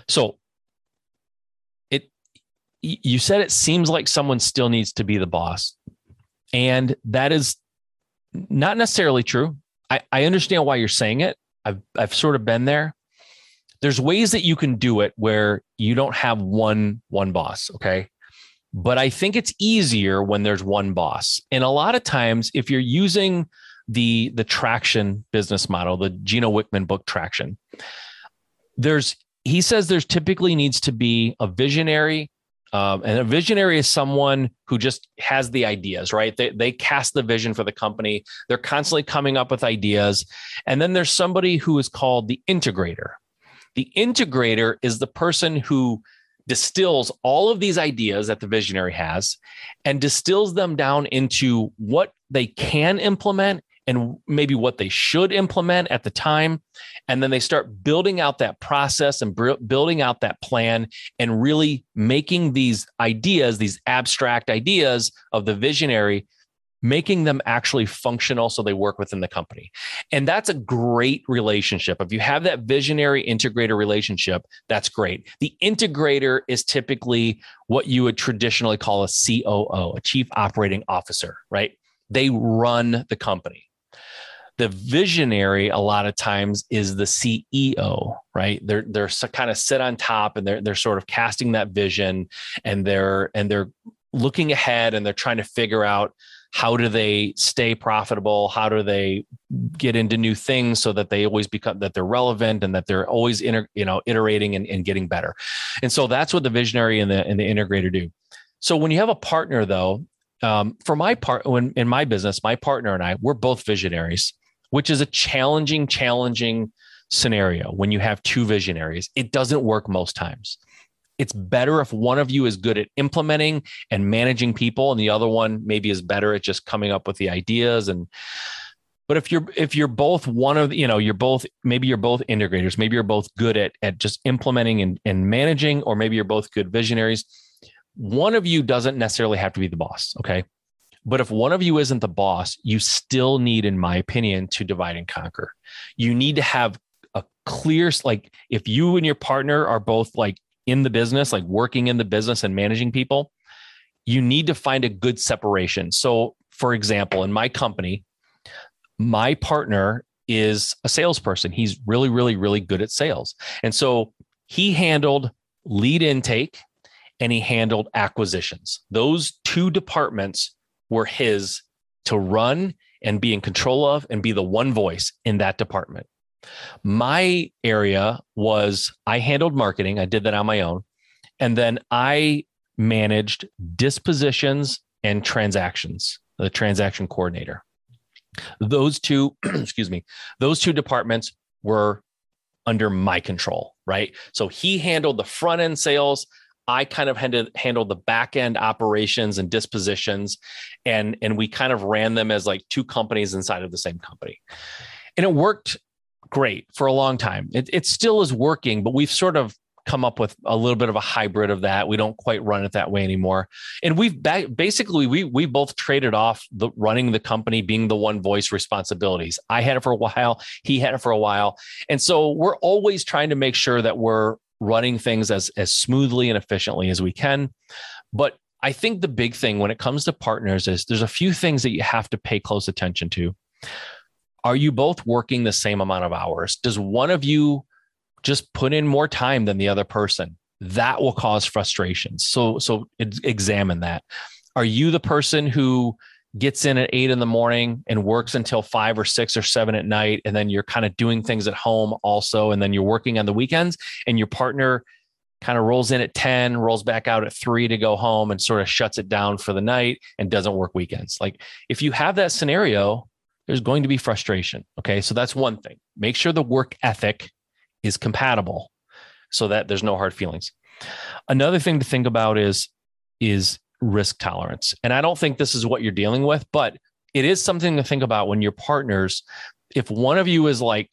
Speaker 1: So it, you said it seems like someone still needs to be the boss. And that is not necessarily true. I, I understand why you're saying it. I've, I've sort of been there. There's ways that you can do it where you don't have one, one boss. Okay. But I think it's easier when there's one boss. And a lot of times, if you're using the the traction business model, the Gino Wickman book Traction. There's he says there's typically needs to be a visionary um, and a visionary is someone who just has the ideas, right? They, they cast the vision for the company. They're constantly coming up with ideas. And then there's somebody who is called the integrator. The integrator is the person who distills all of these ideas that the visionary has and distills them down into what they can implement and maybe what they should implement at the time. And then they start building out that process and building out that plan and really making these ideas, these abstract ideas of the visionary, making them actually functional so they work within the company. And that's a great relationship. If you have that visionary integrator relationship, that's great. The integrator is typically what you would traditionally call a COO, a chief operating officer, right? They run the company the visionary a lot of times is the CEO, right? They're they're kind of sit on top and they're they're sort of casting that vision and they're and they're looking ahead and they're trying to figure out how do they stay profitable how do they get into new things so that they always become that they're relevant and that they're always inter, you know iterating and, and getting better and so that's what the visionary and the and the integrator do so when you have a partner though um, for my part when in my business my partner and i we're both visionaries which is a challenging, challenging scenario when you have two visionaries. It doesn't work most times. It's better if one of you is good at implementing and managing people, and the other one maybe is better at just coming up with the ideas and but if you're if you're both one of you know you're both maybe you're both integrators maybe you're both good at at just implementing and, and managing or maybe you're both good visionaries one of you doesn't necessarily have to be the boss okay but if one of you isn't the boss, you still need, in my opinion, to divide and conquer. You need to have a clear, like, if you and your partner are both like in the business, like working in the business and managing people, you need to find a good separation. So, for example, in my company, my partner is a salesperson. He's really, really, really good at sales. And so he handled lead intake and he handled acquisitions. Those two departments were his to run and be in control of and be the one voice in that department. My area was I handled marketing, I did that on my own. And then I managed dispositions and transactions, the transaction coordinator. Those two, excuse me, those two departments were under my control, right? So he handled the front end sales. I kind of handled, handled the back end operations and dispositions, and and we kind of ran them as like two companies inside of the same company, and it worked great for a long time. It, it still is working, but we've sort of come up with a little bit of a hybrid of that. We don't quite run it that way anymore, and we've ba- basically we we both traded off the running the company being the one voice responsibilities. I had it for a while, he had it for a while, and so we're always trying to make sure that we're running things as as smoothly and efficiently as we can. But I think the big thing when it comes to partners is there's a few things that you have to pay close attention to. Are you both working the same amount of hours? Does one of you just put in more time than the other person? That will cause frustration. So so examine that. Are you the person who gets in at eight in the morning and works until five or six or seven at night. And then you're kind of doing things at home also. And then you're working on the weekends and your partner kind of rolls in at 10, rolls back out at three to go home and sort of shuts it down for the night and doesn't work weekends. Like if you have that scenario, there's going to be frustration. Okay. So that's one thing. Make sure the work ethic is compatible so that there's no hard feelings. Another thing to think about is, is risk tolerance. And I don't think this is what you're dealing with, but it is something to think about when you're partners. If one of you is like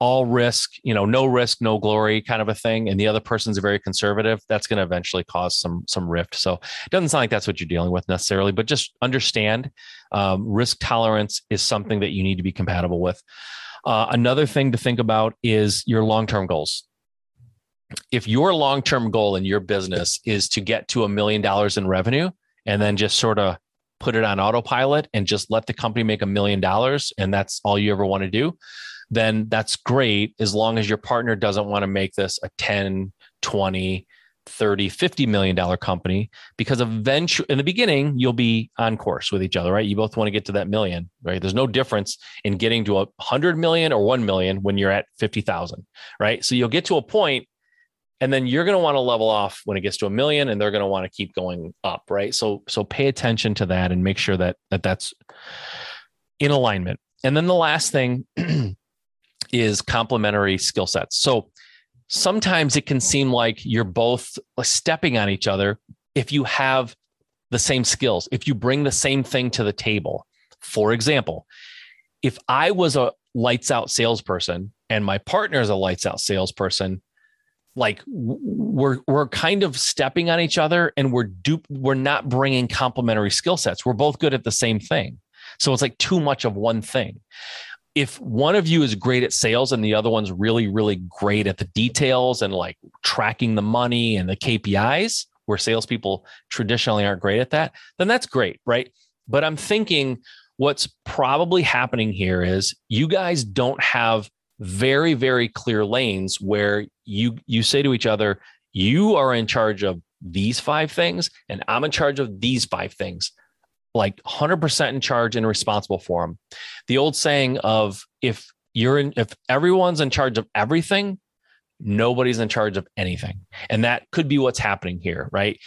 Speaker 1: all risk, you know, no risk, no glory kind of a thing, and the other person's very conservative, that's going to eventually cause some some rift. So it doesn't sound like that's what you're dealing with necessarily, but just understand um, risk tolerance is something that you need to be compatible with. Uh, another thing to think about is your long term goals if your long term goal in your business is to get to a million dollars in revenue and then just sort of put it on autopilot and just let the company make a million dollars and that's all you ever want to do, then that's great as long as your partner doesn't want to make this a 10, 20, 30 50 million dollar company because eventually in the beginning you'll be on course with each other right? You both want to get to that million right? There's no difference in getting to a 100 million or 1 million when you're at 50,000 right? So you'll get to a point and then you're going to want to level off when it gets to a million and they're going to want to keep going up right? So so pay attention to that and make sure that that that's in alignment. And then the last thing is complementary skill sets so sometimes it can seem like you're both stepping on each other if you have the same skills, if you bring the same thing to the table. For example, if I was a lights out salesperson and my partner is a lights out salesperson, like we're we're kind of stepping on each other and we're dupe we're not bringing complementary skill sets. We're both good at the same thing. So it's like too much of one thing if one of you is great at sales and the other one's really, really great at the details and like tracking the money and the KPIs, where salespeople traditionally aren't great at that, then that's great, right? But I'm thinking what's probably happening here is you guys don't have very, very clear lanes where you you say to each other, you are in charge of these five things, and I'm in charge of these five things like 100% in charge and responsible for them. The old saying of if you're in, if everyone's in charge of everything, nobody's in charge of anything. And that could be what's happening here, right?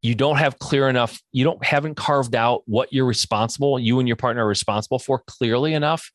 Speaker 1: You don't have clear enough, you don't haven't carved out what you're responsible, you and your partner are responsible for clearly enough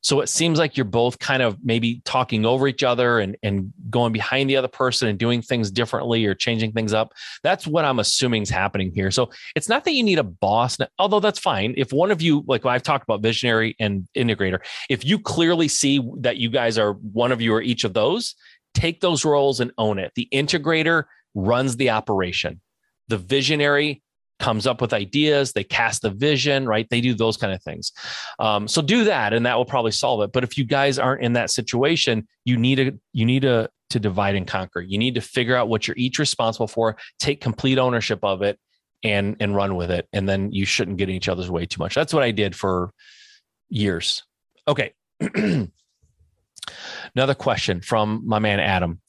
Speaker 1: so it seems like you're both kind of maybe talking over each other and, and going behind the other person and doing things differently or changing things up. That's what I'm assuming is happening here. So it's not that you need a boss, although that's fine. If one of you, like I've talked about visionary and integrator, if you clearly see that you guys are one of you or each of those, take those roles and own it. The integrator runs the operation. The visionary comes up with ideas they cast the vision right? They do those kind of things. Um, so do that and that will probably solve it. But if you guys aren't in that situation you need to you need to to divide and conquer. You need to figure out what you're each responsible for take complete ownership of it and and run with it. And then you shouldn't get in each other's way too much. That's what i did for years. Okay. Another question from my man adam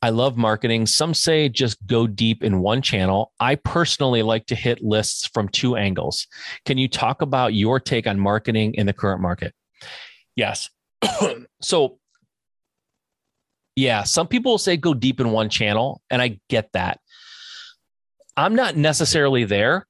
Speaker 1: I love marketing. Some say just go deep in one channel. I personally like to hit lists from two angles. Can you talk about your take on marketing in the current market? Yes. so, yeah, some people will say go deep in one channel, and I get that. I'm not necessarily there.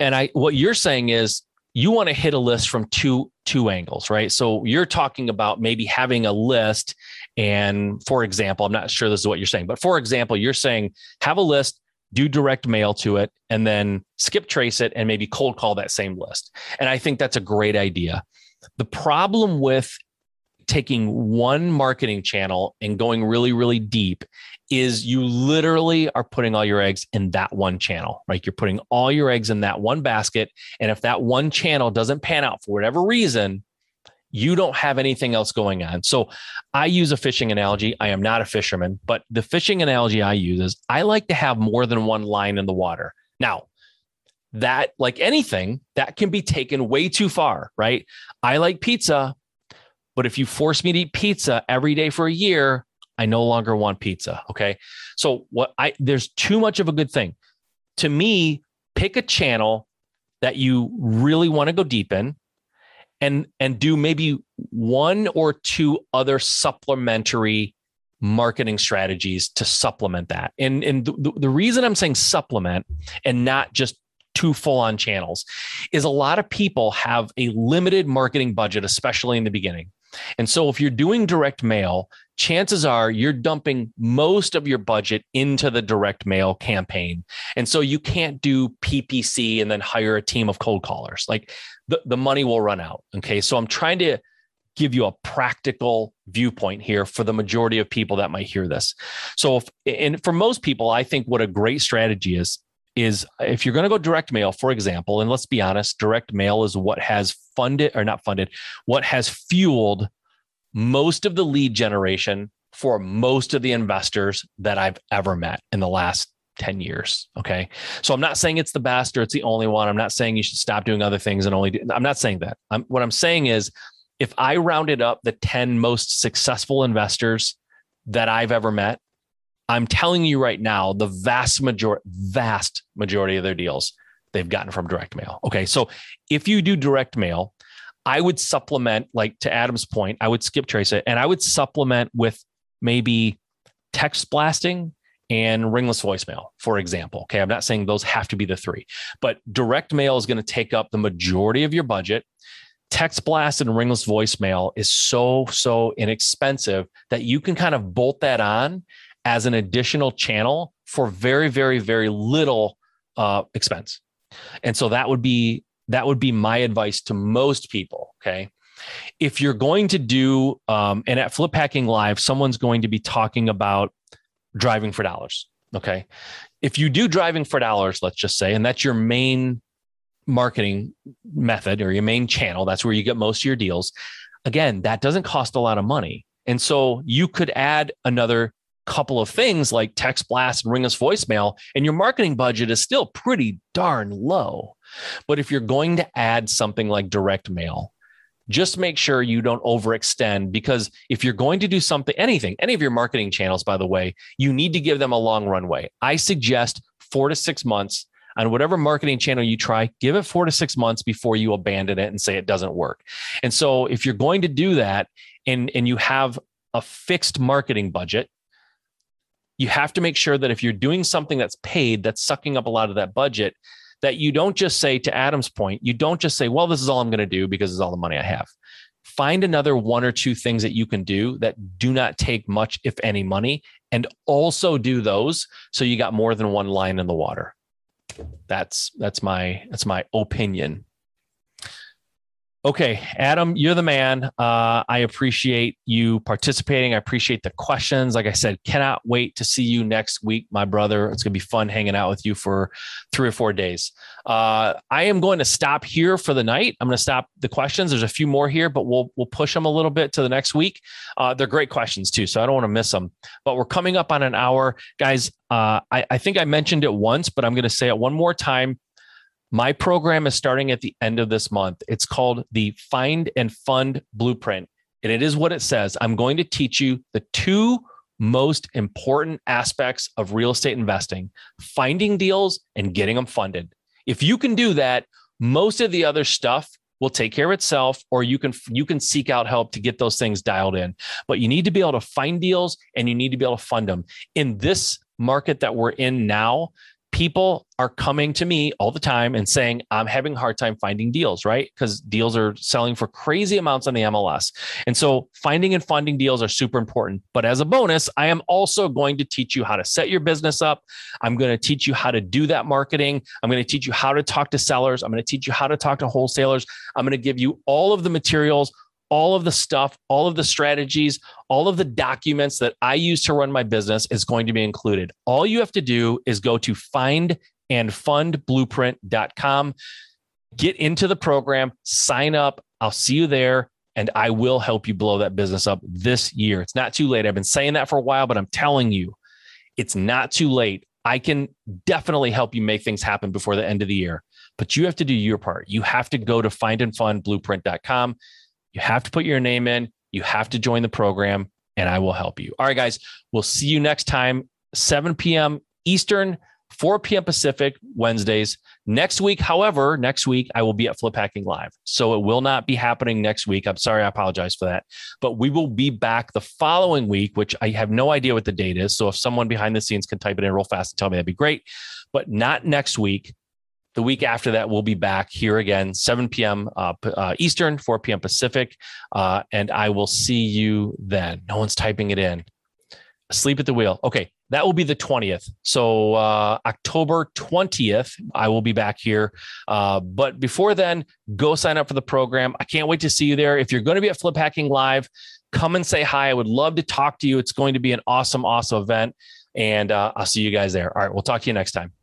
Speaker 1: And I what you're saying is you want to hit a list from two two angles, right? So you're talking about maybe having a list and for example, I'm not sure this is what you're saying, but for example, you're saying have a list, do direct mail to it, and then skip trace it and maybe cold call that same list. And I think that's a great idea. The problem with taking one marketing channel and going really, really deep is you literally are putting all your eggs in that one channel, right? You're putting all your eggs in that one basket. And if that one channel doesn't pan out for whatever reason, you don't have anything else going on. So I use a fishing analogy. I am not a fisherman, but the fishing analogy I use is I like to have more than one line in the water. Now, that, like anything, that can be taken way too far, right? I like pizza, but if you force me to eat pizza every day for a year, I no longer want pizza. Okay. So, what I, there's too much of a good thing. To me, pick a channel that you really want to go deep in and and do maybe one or two other supplementary marketing strategies to supplement that. And and the, the reason I'm saying supplement and not just two full on channels is a lot of people have a limited marketing budget especially in the beginning. And so if you're doing direct mail, chances are you're dumping most of your budget into the direct mail campaign. And so you can't do PPC and then hire a team of cold callers. Like the, the money will run out. Okay. So I'm trying to give you a practical viewpoint here for the majority of people that might hear this. So if, and for most people, I think what a great strategy is is if you're going to go direct mail, for example, and let's be honest, direct mail is what has funded or not funded, what has fueled most of the lead generation for most of the investors that I've ever met in the last 10 years. Okay. So I'm not saying it's the best or it's the only one. I'm not saying you should stop doing other things and only do, I'm not saying that. I'm, what I'm saying is if I rounded up the 10 most successful investors that I've ever met I'm telling you right now, the vast majority, vast majority of their deals they've gotten from direct mail. Okay. So if you do direct mail, I would supplement, like to Adam's point, I would skip trace it and I would supplement with maybe text blasting and ringless voicemail, for example. Okay. I'm not saying those have to be the three, but direct mail is going to take up the majority of your budget. Text blast and ringless voicemail is so, so inexpensive that you can kind of bolt that on as an additional channel for very, very, very little uh, expense. And so that would be that would be my advice to most people. Okay. If you're going to do, um, and at Flip Hacking Live, someone's going to be talking about driving for dollars. Okay. If you do driving for dollars, let's just say, and that's your main marketing method or your main channel, that's where you get most of your deals. Again, that doesn't cost a lot of money. And so you could add another couple of things like text blast and ringless voicemail, and your marketing budget is still pretty darn low. But if you're going to add something like direct mail, just make sure you don't overextend because if you're going to do something, anything, any of your marketing channels, by the way, you need to give them a long runway. I suggest four to six months on whatever marketing channel you try, give it four to six months before you abandon it and say it doesn't work. And so if you're going to do that and, and you have a fixed marketing budget, you have to make sure that if you're doing something that's paid, that's sucking up a lot of that budget, that you don't just say, to Adam's point, you don't just say, well, this is all I'm going to do because it's all the money I have. Find another one or two things that you can do that do not take much, if any, money, and also do those so you got more than one line in the water. That's that's my that's my opinion. Okay, Adam, you're the man. Uh, I appreciate you participating. I appreciate the questions. Like I said, cannot wait to see you next week, my brother. It's going to be fun hanging out with you for three or four days. Uh, I am going to stop here for the night. I'm going to stop the questions. There's a few more here, but we'll we'll push them a little bit to the next week. Uh, they're great questions too, so I don't want to miss them. But we're coming up on an hour, guys. Uh, I, I think I mentioned it once, but I'm going to say it one more time my program is starting at the end of this month. It's called the Find and Fund Blueprint. And it is what it says. I'm going to teach you the two most important aspects of real estate investing finding deals and getting them funded. If you can do that, most of the other stuff will take care of itself or you can you can seek out help to get those things dialed in but you need to be able to find deals and you need to be able to fund them in this market that we're in now people are coming to me all the time and saying i'm having a hard time finding deals right? Because deals are selling for crazy amounts on the mls and so finding and funding deals are super important. But as a bonus i am also going to teach you how to set your business up. I'm going to teach you how to do that marketing. I'm going to teach you how to talk to sellers. I'm going to teach you how to talk to wholesalers. I'm going to give you all of the materials all of the stuff, all of the strategies, all of the documents that I use to run my business is going to be included. All you have to do is go to findandfundblueprint.com, get into the program, sign up. I'll see you there and I will help you blow that business up this year. It's not too late. I've been saying that for a while, but I'm telling you, it's not too late. I can definitely help you make things happen before the end of the year, but you have to do your part. You have to go to findandfundblueprint.com you have to put your name in, you have to join the program, and I will help you. All right, guys, we'll see you next time, 7 p.m. Eastern, 4 p.m. Pacific, Wednesdays. Next week, however, next week I will be at Flip Hacking Live. So it will not be happening next week. I'm sorry, I apologize for that. But we will be back the following week, which I have no idea what the date is. So if someone behind the scenes can type it in real fast and tell me, that'd be great. But not next week. The week after that, we'll be back here again, 7 p.m. Uh, uh, Eastern, 4 p.m. Pacific. Uh, and I will see you then. No one's typing it in. Sleep at the wheel. Okay, that will be the 20th. So uh, October 20th, I will be back here. Uh, but before then, go sign up for the program. I can't wait to see you there. If you're going to be at Flip Hacking Live, come and say hi. I would love to talk to you. It's going to be an awesome, awesome event. And uh, I'll see you guys there. All right, we'll talk to you next time.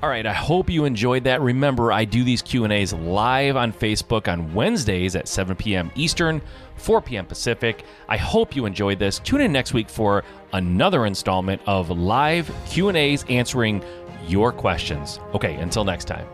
Speaker 1: All right, I hope you enjoyed that. Remember, I do these Q&As live on Facebook on Wednesdays at 7 p.m. Eastern, 4 p.m. Pacific. I hope you enjoyed this. Tune in next week for another installment of live Q&As answering your questions. Okay, until next time.